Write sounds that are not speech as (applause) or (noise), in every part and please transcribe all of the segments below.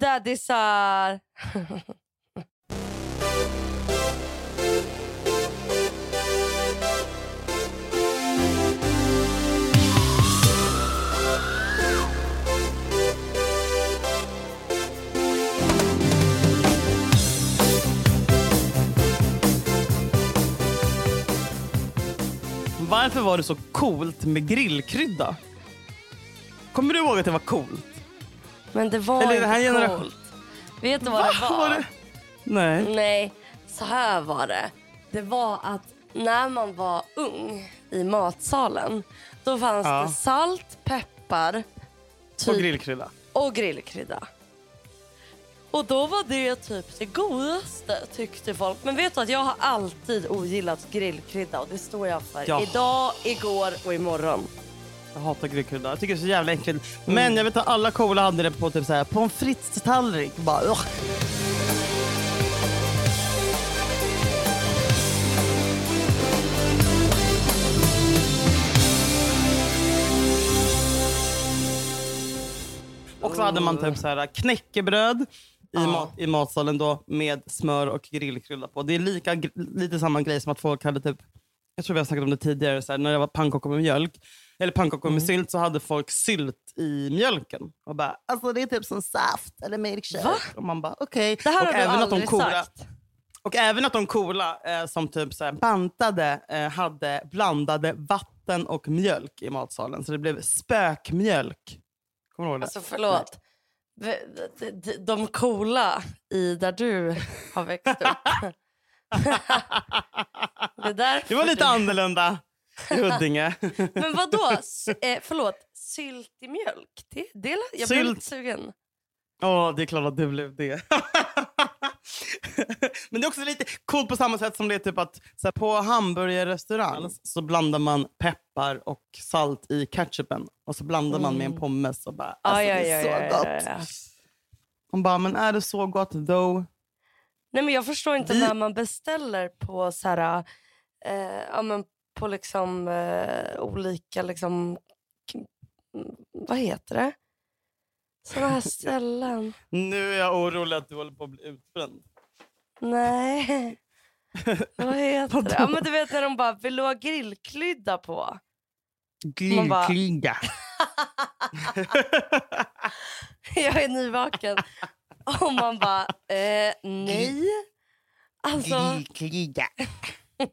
daddisar. Varför var det så coolt med grillkrydda? Kommer du ihåg att det var coolt? Men det var Eller inte den här generationen- coolt. Vet du vad det var? Var det? Nej. Nej, så här var det. Det var att när man var ung i matsalen då fanns Ja. det salt, peppar Och typ, grillkrydda. och grillkrydda. Och då var det typ det godaste tyckte folk. Men vet du att jag har alltid ogillat grillkrydda och det står jag för. Ja. Idag, igår och imorgon. Jag hatar grillkrydda. Jag tycker det är så jävla äckligt. Men jag vet att alla coola hade det på typ så här pommes frites tallrik. Bara, ugh. Och så hade man typ så här knäckebröd i, mat, i matsalen då med smör och grillkrydda på. Det är lika, lite samma grej som att folk hade typ, jag tror vi har snackat om det tidigare, så här, när det var pannkakor med mjölk, eller pannkakor med sylt så hade folk sylt i mjölken. Och bara, alltså det är typ som saft eller milkshake. Va? Och man bara okej. Det här och har du även att de aldrig coola, sagt. Och även att de coola eh, som typ så här, bantade eh, hade blandade vatten och mjölk i matsalen. Så det blev spökmjölk. Kommer du ihåg det? Alltså förlåt. De- coola i där du har växt upp. (laughs) det Det var lite du- annorlunda Huddinge. (laughs) Men vad då? Eh, förlåt, sylt i mjölk? Det, det, jag blev Sylt. lite sugen. Åh, det är klart att du blev det. (laughs) Men det är också lite coolt på samma sätt som det är typ att så här, på hamburgerrestaurang så blandar man peppar och salt i ketchupen och så blandar man med en pommes och bara, alltså Mm. ja, det är ja, så ja, gott. ja, ja. Hon bara, men är det så gott though? Nej, men jag förstår inte Vi- när man beställer på så här, eh, ja, men på liksom eh, olika liksom, mm, vad heter det? Såna här (laughs) ställen. Nu är jag orolig att du håller på att bli utbränd. Nej. (laughs) vad heter det? Ja, men du vet när de bara, vill du ha grillkrydda på? Man bara- Grillkrydda. (laughs) jag är nyvaken. Och man bara, eh, nej. Alltså, Grillkrydda. (laughs)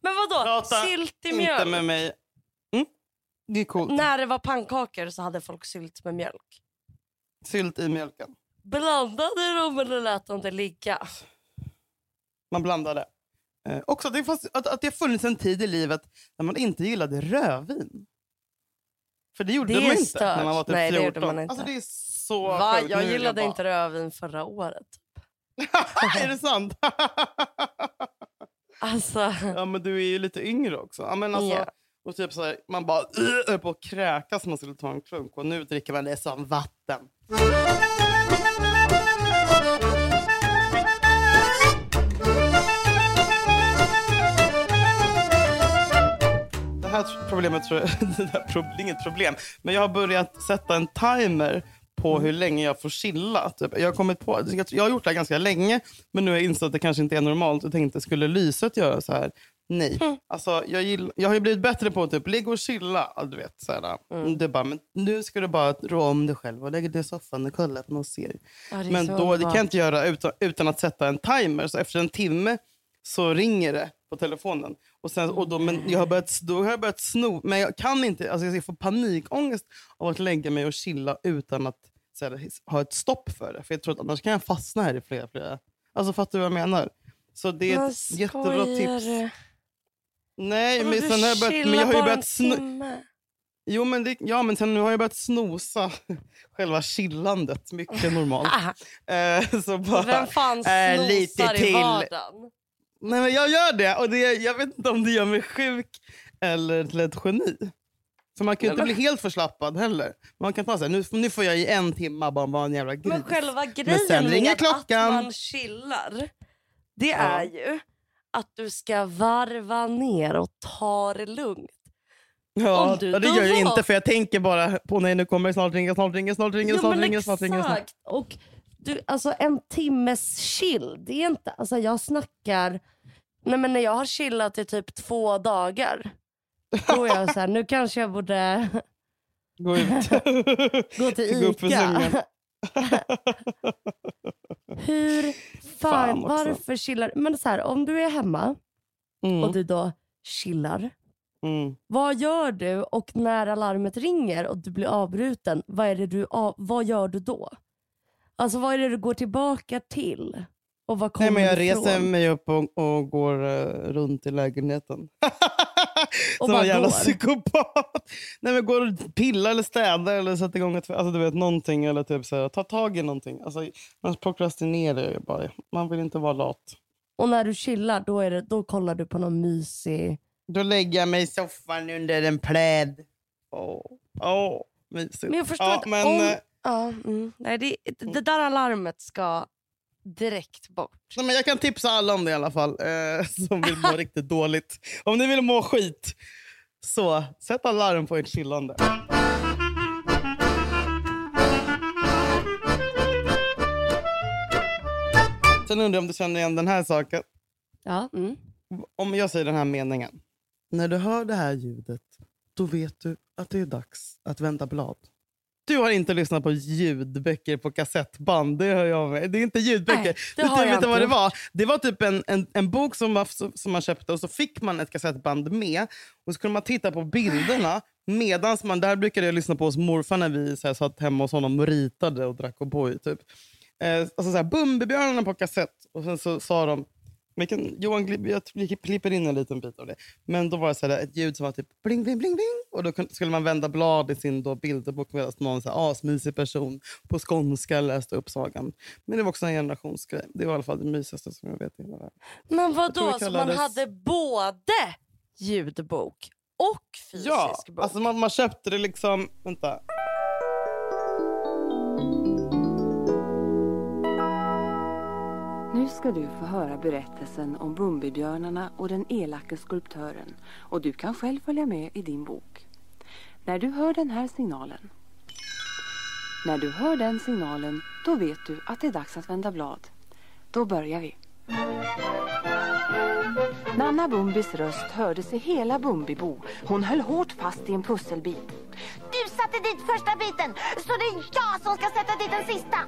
men vadå? Prata Sylt i Inte mjölk? med mig. Mm? Det är coolt. När det var pannkakor så hade folk sylt med mjölk. Sylt i mjölken. Blandade de eller lät de det ligga? Man blandade. Eh, också att det, fanns, att, att det har funnits en tid i livet när man inte gillade rödvin. För det gjorde Det man inte stört. när man var typ Nej, det 14. gjorde man inte. Alltså det är så Va? sjukt. Jag gillade bara- inte rödvin förra året. (laughs) är det sant? (laughs) Alltså, ja men du är ju lite yngre också. Ja, men alltså, Ja. och typ så här, man bara är på att kräkas man skulle ta en klunk och nu dricker man det som vatten. Det här problemet tror jag, (laughs) det här inget problem, men jag har börjat sätta en timer på hur länge jag får chilla. Typ. Jag, har kommit på, jag har gjort det här ganska länge, men nu har jag insett att det kanske inte är normalt. Jag tänkte, skulle lyset göra så här? Nej. Alltså, jag, gill, jag har ju blivit bättre på att typ, ligga och chilla. Du vet, så här, det är bara, men nu ska du bara rå om dig själv och lägga dig i soffan och kolla på någon serie. ja, det Men då, det kan jag inte göra utan, utan att sätta en timer. Så efter en timme så ringer det på telefonen. Och sen, och då, men jag har börjat, då har jag börjat sno. Men jag kan inte, alltså jag får panikångest av att lägga mig och chilla utan att så här, ha ett stopp för det. För jag tror att annars kan jag fastna här i flera, flera... Alltså fattar du vad jag menar? Så det är ett jättebra skojar tips. du? Nej, men sen har jag börjat... Men jag har ju börjat sno? Jo, men, det, ja, men sen nu har jag börjat snosa (laughs) själva chillandet. Mycket normalt. Ah, (laughs) Eh, så bara, Vem fan eh, snosar lite i till. vardagen? Nej, men jag gör det. Och det, jag vet inte om det gör mig sjuk eller till ett geni. För man kan ju inte men- bli helt förslappad heller. Man kan ta så här, nu, nu får jag i en timme bara vara en jävla gris. Men själva sen grejen ringer med klockan. att man chillar, det är ju att du ska varva ner och ta det lugnt. Ja, du det gör jag var- inte för jag tänker bara på nej nu kommer det snart ringa, snart ringer, snart ringer, Ja, snart men ringer, snart ringer. Snart. Och du, alltså en timmes chill, det är inte... Alltså jag snackar... Nej men när jag har chillat i typ två dagar, då är jag så här, nu kanske jag borde Gå ut. (laughs) gå till Gå upp Ica. (laughs) Hur fan, Fan varför chillar Men så här, om du är hemma Mm. och du då chillar, Mm. vad gör du? Och när alarmet ringer och du blir avbruten, vad, är det du, av, vad gör du då? Alltså vad är det du går tillbaka till? Och vad kommer Nej, men jag ifrån? reser mig upp och, och går eh, runt i lägenheten. (laughs) Och Som bara en jävla går. psykopat. Nej, men går och pillar eller städar eller sätter igång ett, alltså, du vet, någonting. Eller typ så här, ta tag i någonting. Alltså, man prokrastinerar bara. Man vill inte vara lat. Och när du chillar, då, är det, då kollar du på någon mysig... Då lägger jag mig i soffan under en pläd. Åh, åh mysigt. Men jag förstår ja, men, om... eh, Ja, mm. Nej, det, det där alarmet ska direkt bort. Nej, men jag kan tipsa alla om det i alla fall. Eh, (laughs) som vill må (laughs) riktigt dåligt. Om ni vill må skit, så sätt alarm på ert chillande. Sen undrar jag om du känner igen den här saken. Ja, mm. Om jag säger den här meningen. När du hör det här ljudet, då vet du att det är dags att vända blad. Du har inte lyssnat på ljudböcker på kassettband. Det hör jag med. Det är inte ljudböcker. Nej, det har du, vet du vad inte det var? Det var typ en, en, en bok som, var, som man köpte och så fick man ett kassettband med. Och så kunde man titta på bilderna medan man... Det här brukade jag lyssna på hos morfar när vi så här, satt hemma hos honom och ritade och drack O'boy. Typ. Eh, alltså Bumbibjörnarna på kassett. Och sen så sa de... Vi kan, Johan, klipp- jag kli- klipper in en liten bit av det. Men då var det så här, ett ljud som var typ bling, bling, bling, bling. Och då skulle man vända blad i sin då bilderbok medan någon så här, asmysig person på skånska läste upp sagan. Men det var också en generationsgrej. Det var i alla fall det mysigaste som jag vet i hela världen. Men vad då? det Så man kallades- hade både ljudbok och fysisk Ja, bok? alltså man, man köpte det liksom... Vänta. Nu ska du få höra berättelsen om Bumbibjörnarna och den elake skulptören och du kan själv följa med i din bok. När du hör den här signalen. När du hör den signalen, då vet du att det är dags att vända blad. Då börjar vi. Nanna Bumbis röst hördes i hela Bumbibo. Hon höll hårt fast i en pusselbit. Du satte dit första biten, så det är jag som ska sätta dit den sista.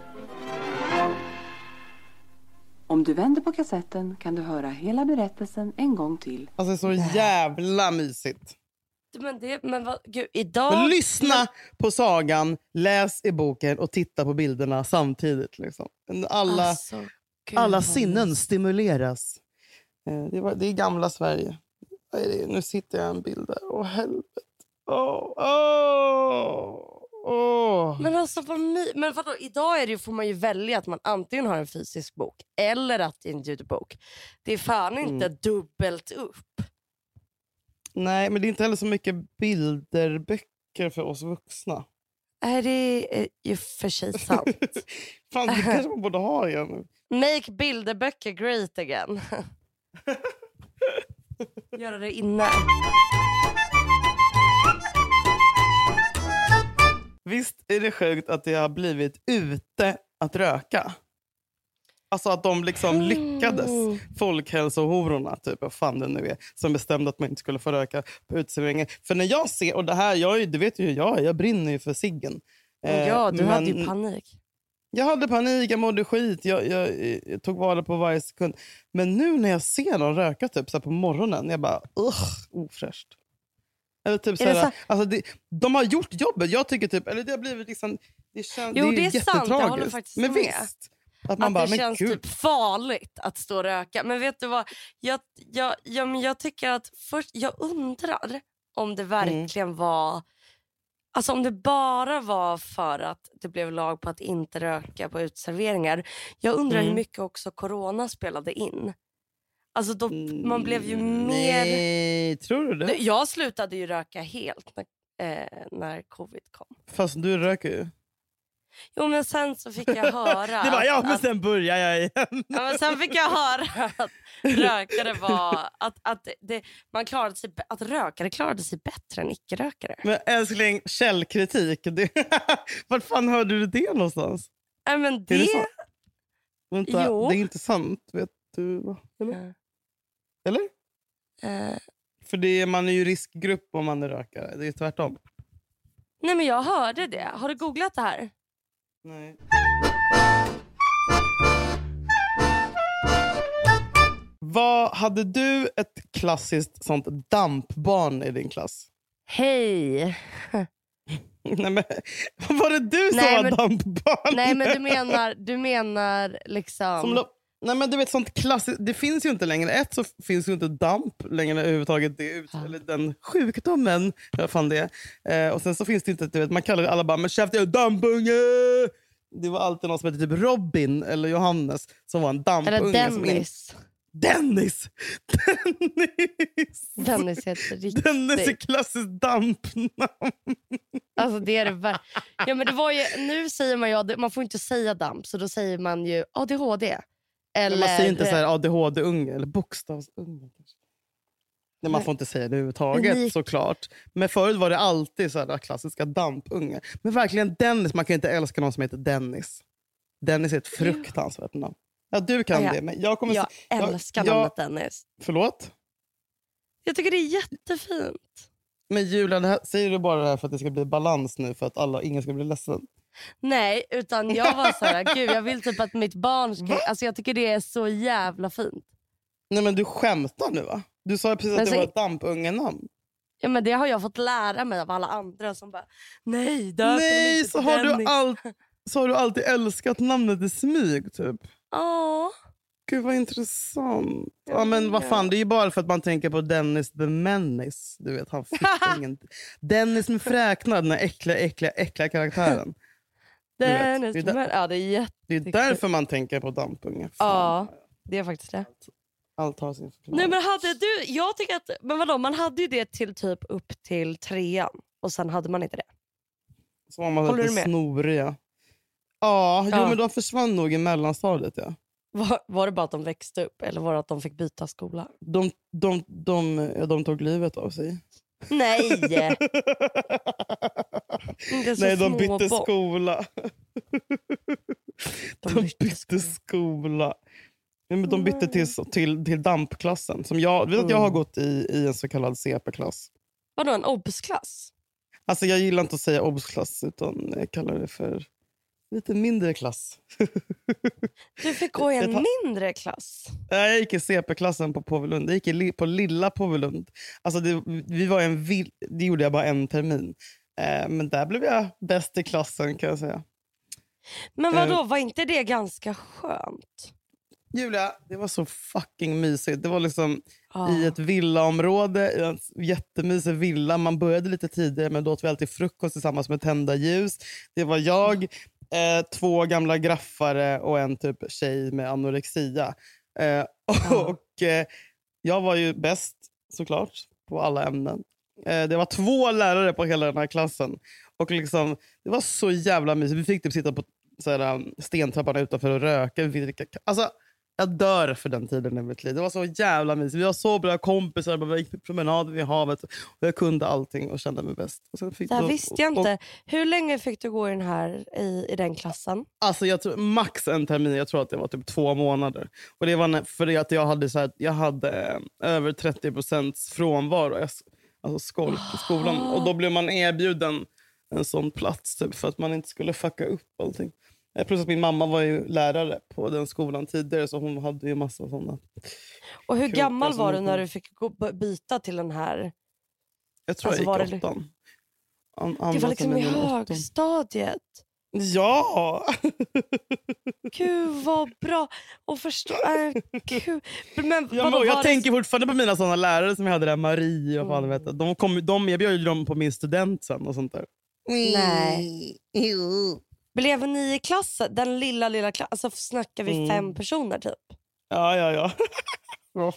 Om du vänder på kassetten kan du höra hela berättelsen en gång till. Alltså så jävla mysigt. Men, det, men vad, gud, idag... Men lyssna på sagan, läs i boken och titta på bilderna samtidigt. Liksom. Alla, Alltså, gud, alla sinnen mysigt. stimuleras. Eh, Det, var, det är gamla Sverige. Det? Nu sitter jag i en bild där. Åh, helvete. Åh, åh, åh. Men alltså vad my- Men vadå, idag är det, får man ju välja att man antingen har en fysisk bok eller att det är en ljudbok. Det är fan inte Mm. dubbelt upp. Nej, men det är inte heller så mycket bilderböcker för oss vuxna. Är det är ju för sig sant. (laughs) Fan, det kanske man borde ha igen. Make bilderböcker great again. (laughs) Göra det inne. Visst är det sjukt att det har blivit ute att röka? Alltså att de liksom lyckades. Folkhälsohororna, typ, vad fan det nu är, som bestämde att man inte skulle få röka på uteserveringar. För när jag ser, och det här, jag, är du vet ju hur jag är, jag brinner ju för ciggen. Eh, ja, du hade ju men- panik. Jag hade panik, jag mådde skit, jag, jag, jag tog vara på varje sekund. Men nu när jag ser någon röka typ, så på morgonen, jag bara ugh, ofräscht. Eller typ så Är det här, så- alltså det, de har gjort jobbet. Jag tycker typ, eller det har blivit liksom, det, känns, Jo, det är, det är sant, jag håller faktiskt Men med. visst. Att man att bara, det känns gud. typ farligt att stå och röka. Men vet du vad? Jag, jag, jag, men jag tycker att först, jag undrar om det verkligen var... Alltså om det bara var för att det blev lag på att inte röka på utserveringar. Jag undrar hur Mm. mycket också corona spelade in. Alltså då, Mm, man blev ju mer... Nej, tror du det? Jag slutade ju röka helt när, eh, när covid kom. Fast du röker ju. Jo men sen så fick jag (laughs) höra Det var ja, men att, sen börjar jag igen. ja, men sen fick jag höra att rökare var att, att, det, man klarade sig, att rökare klarade sig bättre än icke-rökare. Men älskling, källkritik. Det, (laughs) vart fan hörde du det någonstans? Nej men Är det det... sant? Vänta, Jo. det är inte sant. Vet du? Eller? Eller? Eh, För det är, man är ju riskgrupp om man är rökare. Det är tvärtom. nej men jag hörde det. Har du googlat det här? Nej. Vad Hade du ett klassiskt sånt dampbarn i din klass? Hej! (laughs) Nej, men, var det du som Nej, var men- dampbarn? Nej men du menar, du menar liksom... Som Nej, men du vet, sånt klassiskt, det finns ju inte längre. Ett så finns ju inte damp längre överhuvudtaget. Det ut, eller den sjukdomen. Vad fan det är. Eh, och sen så finns det inte, du vet, man kallar det alla bara men käften dampunge. Det var alltid någon som hette typ Robin eller Johannes som var en dampunge. Eller Dennis. Dennis! (laughs) Dennis! Dennis heter riktigt. Dennis är klassiskt dampnamn. Alltså det är det ja, men det var ju, Nu säger man ju man får inte säga damp så då säger man ju ADHD. Eller, man säger inte så här ADHD-unge eller bokstavsunge. Nej, man får inte säga det överhuvudtaget Unik. såklart. Men förut var det alltid så här klassiska dampunge. Men verkligen Dennis, man kan inte älska någon som heter Dennis. Dennis är ett fruktansvärt namn. Ja, du kan Ja, det, men jag kommer... Jag jag- älskar jag- namnet Dennis. Förlåt? Jag tycker det är jättefint. Men Julia, här, säger du bara det här för att det ska bli balans nu? För att alla, ingen ska bli ledsen? Nej, utan jag var så här, gud jag vill typ att mitt barn ska... Alltså jag tycker det är så jävla fint. Nej, men du skämtar nu va? Du sa precis Men att det så- var ett dampungenamn. Ja, men det har jag fått lära mig av alla andra som bara, nej döp Nej, inte så har, du Dennis." all, så har du alltid älskat namnet i smyg typ. Ja. Gud vad intressant. Ja, men vad fan, det är ju bara för att man tänker på Dennis the Menace. Du vet, han fick (laughs) ingen... Dennis med fräknad, den äckliga, äckliga, äckliga karaktären. Det är där- men, ja det är. Det är därför man tänker på dampunge. Ja, det är faktiskt det. Allt har sin förklaring. Nej men hade du, jag tycker att, men vadå, man hade ju det till typ upp till trean och sen hade man inte det. Så var man Håller lite snoriga. Ja, jo, Ja. men de försvann nog i mellanstadiet. Ja. Var, var det bara att de växte upp eller var det att de fick byta skola? De, de, de, ja, de tog livet av sig. Nej! Inte så Nej, de små bytte barn. skola. De De bytte skola. Ja, men de bytte till, till, till dampklassen. Som jag, vet att jag har Mm. gått i, i en så kallad CP-klass. Vadå en obs-klass? Alltså jag gillar inte att säga obs-klass utan jag kallar det för lite mindre klass. (laughs) Du fick gå i en mindre klass. Nej, Jag gick i CP-klassen på Påvelund. Jag gick på lilla Påvelund. Alltså det, vi var en vill, det gjorde jag bara en termin. Eh, men där blev jag bäst i klassen kan jag säga. Men Eh. vadå, var inte det ganska skönt? Julia, det var så fucking mysigt. Det var liksom Ja. i ett villaområde, i en jättemysig villa. Man började lite tidigare, men då åt vi alltid frukost tillsammans med tända ljus. Det var jag, eh, två gamla graffare och en typ tjej med anorexia. Eh, och eh, Jag var ju bäst såklart på alla ämnen. Eh, det var två lärare på hela den här klassen. Och liksom, Det var så jävla mysigt. Vi fick typ sitta på så här, um, stentrappan utanför och röka. Vi fick dricka, alltså, jag dör för den tiden i mitt liv. Det var så jävla mysigt. Vi var så bra kompisar. Vi gick promenader vid havet. Jag kunde allting och kände mig bäst. Det här då- visste jag och- inte. Hur länge fick du gå i den här i, i den klassen? Alltså jag tror, max en termin, jag tror att det var typ två månader. Och Det var för att jag hade, så här, jag hade eh, över 30 procents frånvaro, jag alltså skolk i skolan. Och Då blev man erbjuden en sån plats typ, för att man inte skulle fucka upp allting. Eh, Plus att min mamma var ju lärare på den skolan tidigare så hon hade ju massa såna. Och hur gammal var du när du fick byta till den här? Jag tror Alltså, jag det gick åttan. An, Det var liksom i högstadiet. Ja! Gud vad bra. Och förstå, äh, gud. Men (laughs) Jag, vadå, jag var det- tänker fortfarande på mina såna lärare som jag hade där, Marie och fan Mm. vet jag. De, kom, de erbjöd ju dem på min student sen och sånt där. Nej. Blev ni i klassen, den lilla lilla klassen, alltså snackar vi Mm. fem personer typ? Ja, ja, ja.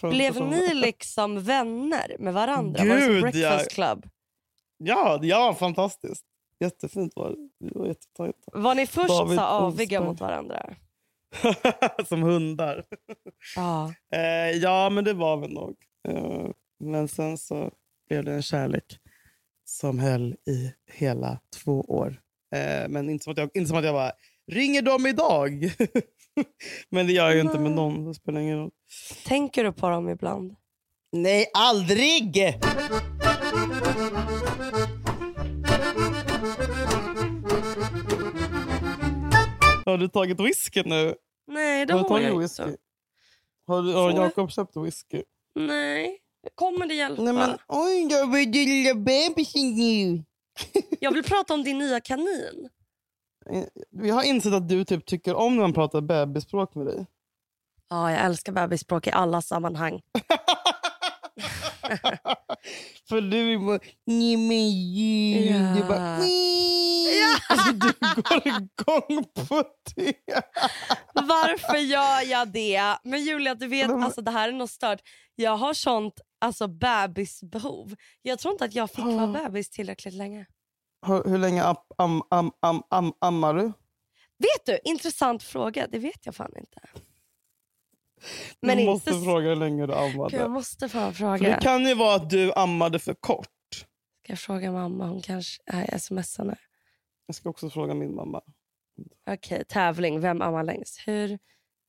(laughs) Blev för- ni liksom vänner med varandra? var det Gud, breakfast ja. club? Ja, ja, fantastiskt. Jättefint var det. det var jättetajt. Var ni först David så aviga mot varandra? (laughs) Som hundar. Ja. (laughs) Eh, ja, men det var vi nog. Eh, men sen så blev det en kärlek som höll i hela två år. Eh, men inte som, att jag, inte som att jag bara, ringer dem idag? (laughs) men det gör jag ju inte med någon. Det spelar ingen roll. Tänker du på dem ibland? Nej, aldrig! Har du tagit whisky nu? Nej, det har har, jag whisky? inte. Har, du- har? Jakob köpt whisky? Nej. Kommer det hjälpa? Nej men oj, jag vill lilla bebisen nu. Jag vill prata om din nya kanin. Vi har insett att du typ tycker om när man pratar bebisspråk med dig. Ja, jag älskar bebisspråk i alla sammanhang. (laughs) För du är bara... Nej men ju. Ja. Du bara... "Nej." Alltså, du går igång på det. Varför gör jag det? Men Julia, du vet, alltså, det här är något stört. Jag har sånt alltså, bebisbehov. Jag tror inte att jag fick vara bebis tillräckligt länge. Hur, hur länge am, am, am, am, am, ammar du? Vet du, intressant fråga. Det vet jag fan inte. Men du inte måste s- fråga hur länge du ammade. Gud, jag måste fan För det fråga. kan ju vara att du ammade för kort. Ska jag fråga mamma? Hon kanske är smsar nu. Jag ska också fråga min mamma. Okej, tävling. Vem ammar längst? Hur?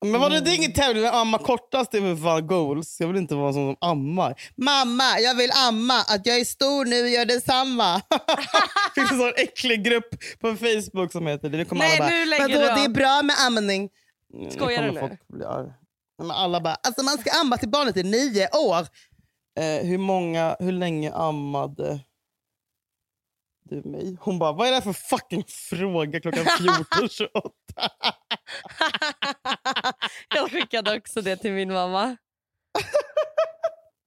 Men vad det, det är ingen tävling. att Amma kortast är väl goals. Jag vill inte vara en sån som ammar. Mamma, jag vill amma. Att jag är stor nu gör detsamma. (laughs) det finns en sån äcklig grupp på Facebook som heter det. Nu kommer Nej, alla bara, nu lägger "Vadå, du av." det är bra med amning. Skojar du nu? folk bli arga. Men alla bara, alltså man ska amma till barnet i nio år. Eh, hur, många, hur länge ammade du mig? Hon bara, vad är det här för fucking fråga klockan (laughs) 14.28? (laughs) jag skickade också det till min mamma.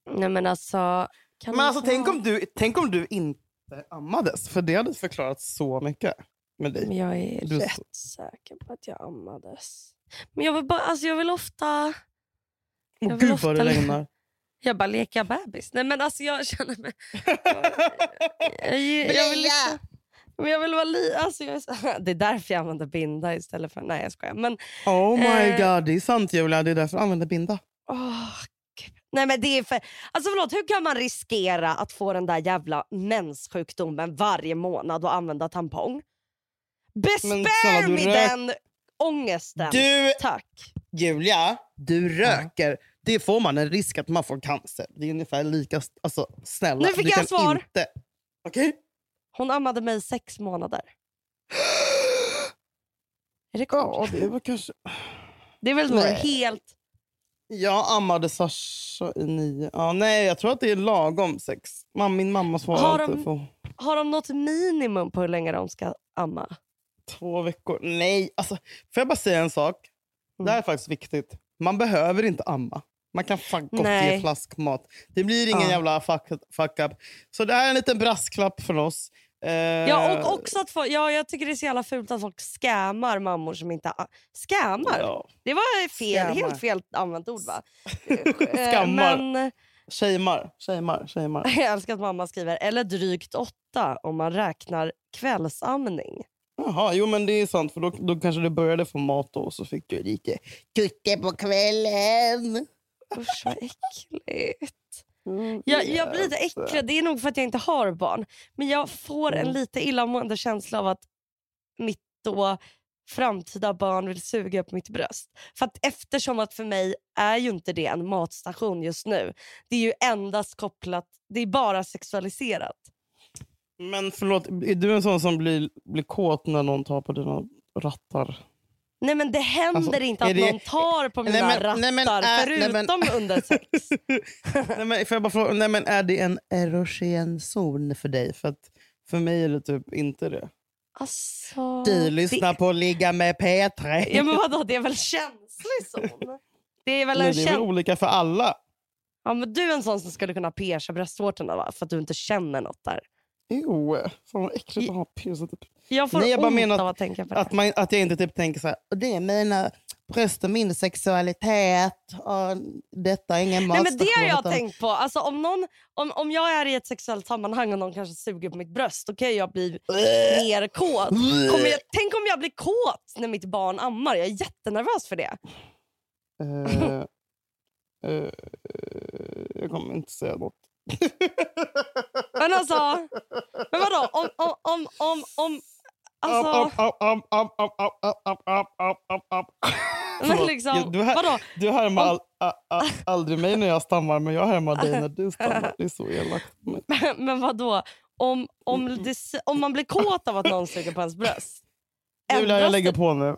(laughs) Nej men alltså... Kan Men alltså, få- tänk, om du, tänk om du inte ammades. För det hade förklarat så mycket med dig. Men jag är Du är rätt säker på att jag ammades. Men jag vill, bara, alltså jag vill ofta... Åh jag vill gud ofta vad det le- regnar. Jag bara leker bebis. Nej men alltså jag känner mig... (laughs) Jag, jag, jag vill liksom, men jag vill vara li, alltså jag är (laughs) Det är därför jag använder binda istället för... Nej jag skojar. Men, oh my Eh. god, det är sant Julia. Det är därför jag använder binda. åh, Gud. Nej men det är för... Alltså förlåt, hur kan man riskera att få den där jävla menssjukdomen varje månad och använda tampong? Bespär du mig den ångesten. Du, Tack. Julia, du röker. Det får man en risk att man får cancer. Det är ungefär lika... Alltså, snälla. Nu fick du jag svar. Inte... Okej? Hon ammade mig i sex månader. Är det Ja, kort? det var kanske... Det är väl då helt... Jag ammade Sasha i nio. Ja, nej, jag tror att det är lagom sex. Min mamma Har svarade de- inte. För Har de något minimum på hur länge de ska amma? Två veckor. Nej, alltså, får jag bara säga en sak? Det här är faktiskt viktigt. Man behöver inte amma. Man kan fuck gott Nej. ge flaskmat. Det blir ingen Ja. jävla fuck, fuck up. Så det här är en liten brasklapp från oss. Eh, Ja, och också att få, ja, jag tycker det är så jävla fult att folk scammar mammor som inte... Scammar? ja. Det var fel, Scammar. helt fel använt ord va? (laughs) Eh, Skammar. Men Shamear, shamear, shamear. (laughs) jag älskar att mamma skriver eller drygt åtta om man räknar kvällsamning. Jaha, jo men det är sant. För då, då kanske du började få mat då och så fick du lite kutte på kvällen. Usch vad äckligt. Mm, Jag, jag blir lite äcklad. Det är nog för att jag inte har barn. Men jag får en Mm. lite illamående känsla av att mitt då framtida barn vill suga på mitt bröst. För att eftersom att för mig är ju inte det en matstation just nu. Det är ju endast kopplat, det är bara sexualiserat. Men förlåt, är du en sån som blir, blir kåt när någon tar på dina rattar? Nej men det händer Alltså, inte att det- någon tar på Nej, mina men- rattar nej, men, äh, nej, men- förutom under sex. (laughs) nej, men, får jag bara fråga, nej, men är det en erogen zon för dig? För, att, för mig är det typ inte det. Alltså, Du lyssnar på Ligga med P3. Det, ja men vadå, det är väl känslig zon? Det är väl Nej, en det är väl olika för alla? Ja, men du är en sån som skulle kunna pierca bröstvårtorna va? för att du inte känner något där. Jo, fan vad äckligt att ha piercat. Jag får Nej, jag bara menar att tänka på det. Att, man, att jag inte typ tänker så här, "Och det är mina bröst och min sexualitet. Och detta är ingen Nej, men det har jag utan- tänkt på. Alltså, om, någon, om, om jag är i ett sexuellt sammanhang och någon kanske suger på mitt bröst, då kan jag bli mer kåt. Kommer jag, tänk om jag blir kåt när mitt barn ammar. Jag är jättenervös för det. Eh, (laughs) eh, jag kommer inte säga något. (laughs) Men alltså, men vadå? Om, om, om, om, om alltså, men liksom, du, här, vadå? du härmar all, a, a, aldrig mig när jag stammar, men jag härmar dig när du stammar. Det är så elakt. Men- Men vadå? Om, om, det, om man blir kåt av att någon suger på ens bröst. Julia, jag lägger på nu.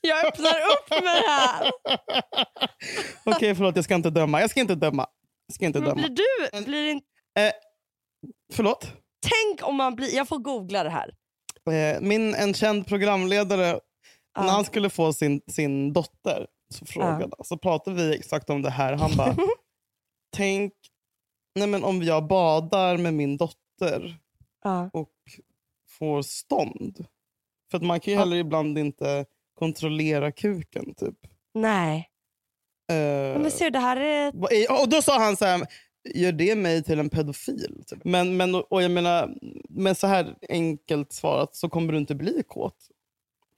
Jag öppnar upp med det här. Okej, förlåt. Jag ska inte döma. Jag ska inte döma. Jag ska inte Men döma. blir du... Blir inte, Förlåt? tänk om man blir... Jag får googla det här. Eh, min, en känd programledare, när han skulle få sin, sin dotter, så, frågade, så pratade vi exakt om det här. Han bara, (laughs) tänk nej men om jag badar med min dotter Ja. och får stånd. För att man kan ju heller ibland inte kontrollera kuken. typ. Nej. Eh, Men ser du, det här är... vad är- och då sa han så här, gör det mig till en pedofil? Typ. Men, men, och jag menar, men så här enkelt svarat så kommer du inte bli kåt.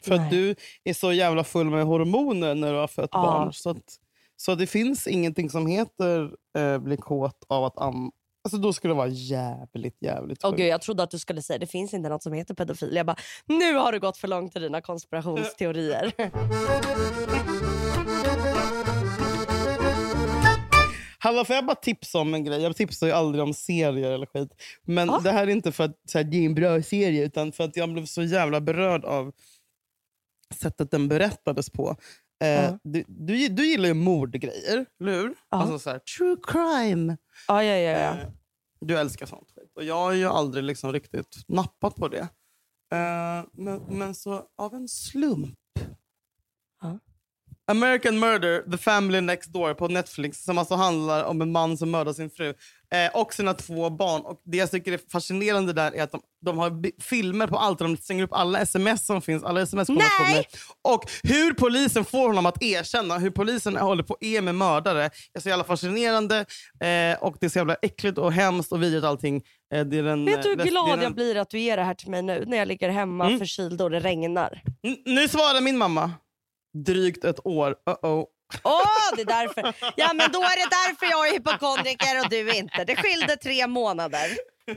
För att Nej. du är så jävla full med hormoner när du har fött Ja. barn. Så, att, så det finns ingenting som heter eh, bli kåt av att amma. Alltså då skulle det vara jävligt, jävligt sjukt. gud, jag trodde att du skulle säga det finns inte något som heter pedofil. Jag bara, nu har du gått för långt i dina konspirationsteorier. (laughs) (laughs) Hallå, får jag bara tipsa om en grej? Jag tipsar ju aldrig om serier eller skit. Men Ja. det här är inte för att så här, det är en bra serie, utan för att jag blev så jävla berörd av sättet den berättades på. Eh, Ja. du, du, du gillar ju mordgrejer, eller hur? Ja. Alltså så här, true crime. ja, ja, ja. ja. Eh, du älskar sånt skit. Och jag har ju aldrig liksom riktigt nappat på det. Eh, men, men så av en slump. American Murder, The Family Next Door på Netflix som alltså handlar om en man som mördar sin fru eh, och sina två barn. Och Det jag tycker är fascinerande där är att de, de har filmer på allt. De slänger upp alla sms som finns, alla sms-konversationer. Nej! Och hur polisen får honom att erkänna, hur polisen håller på är med mördare är så jävla fascinerande. Eh, och Det är så jävla äckligt och hemskt och vidrigt allting. Eh, det är den, Vet du hur eh, glad den- jag blir att du ger det här till mig nu när jag ligger hemma Mm. förkyld och det regnar? N- nu svarar min mamma. Drygt ett år. Uh-oh. Åh, det är därför. Ja, men då är det därför jag är hypokondriker och du inte. Det skilde tre månader. (laughs)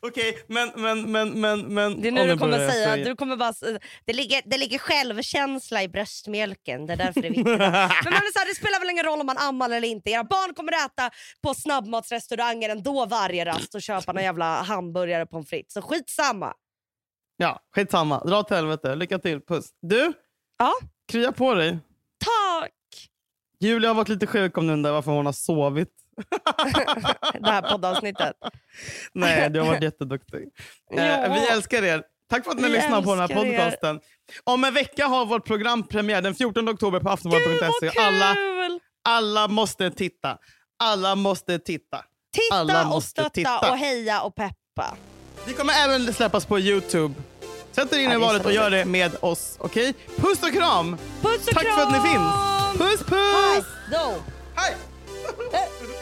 Okej, men, men, men, men, men... Det är nu du kommer säga, du kommer bara, det, ligger, det ligger självkänsla i bröstmjölken. Det är därför det är viktigt. (laughs) Men man är så här, det spelar väl ingen roll om man ammar eller inte. Era barn kommer äta på snabbmatsrestauranger ändå varje rast och köpa någon jävla hamburgare och pommes frites. Så skitsamma. Ja, skitsamma. Dra åt helvete. Lycka till. Puss. Du, Ja, krya på dig. tack! Julia har varit lite sjuk om den där varför hon har sovit. (laughs) Det här poddavsnittet. Nej, du har varit jätteduktig. (laughs) Eh, Ja. vi älskar er. Tack för att ni Vi lyssnar på den här älskar er. podcasten. Om en vecka har vårt program premiär den 14 oktober på aftonbladet.se. vad kul! Alla, alla måste titta. Alla måste titta. alla Titta och måste stötta titta. och heja och peppa. Vi kommer även släppas på Youtube. Sätt er in i valet och gör det med oss. Okej? Puss och kram! Puss och Tack kram! för att ni finns! Puss Hej puss! då! Hej! (laughs)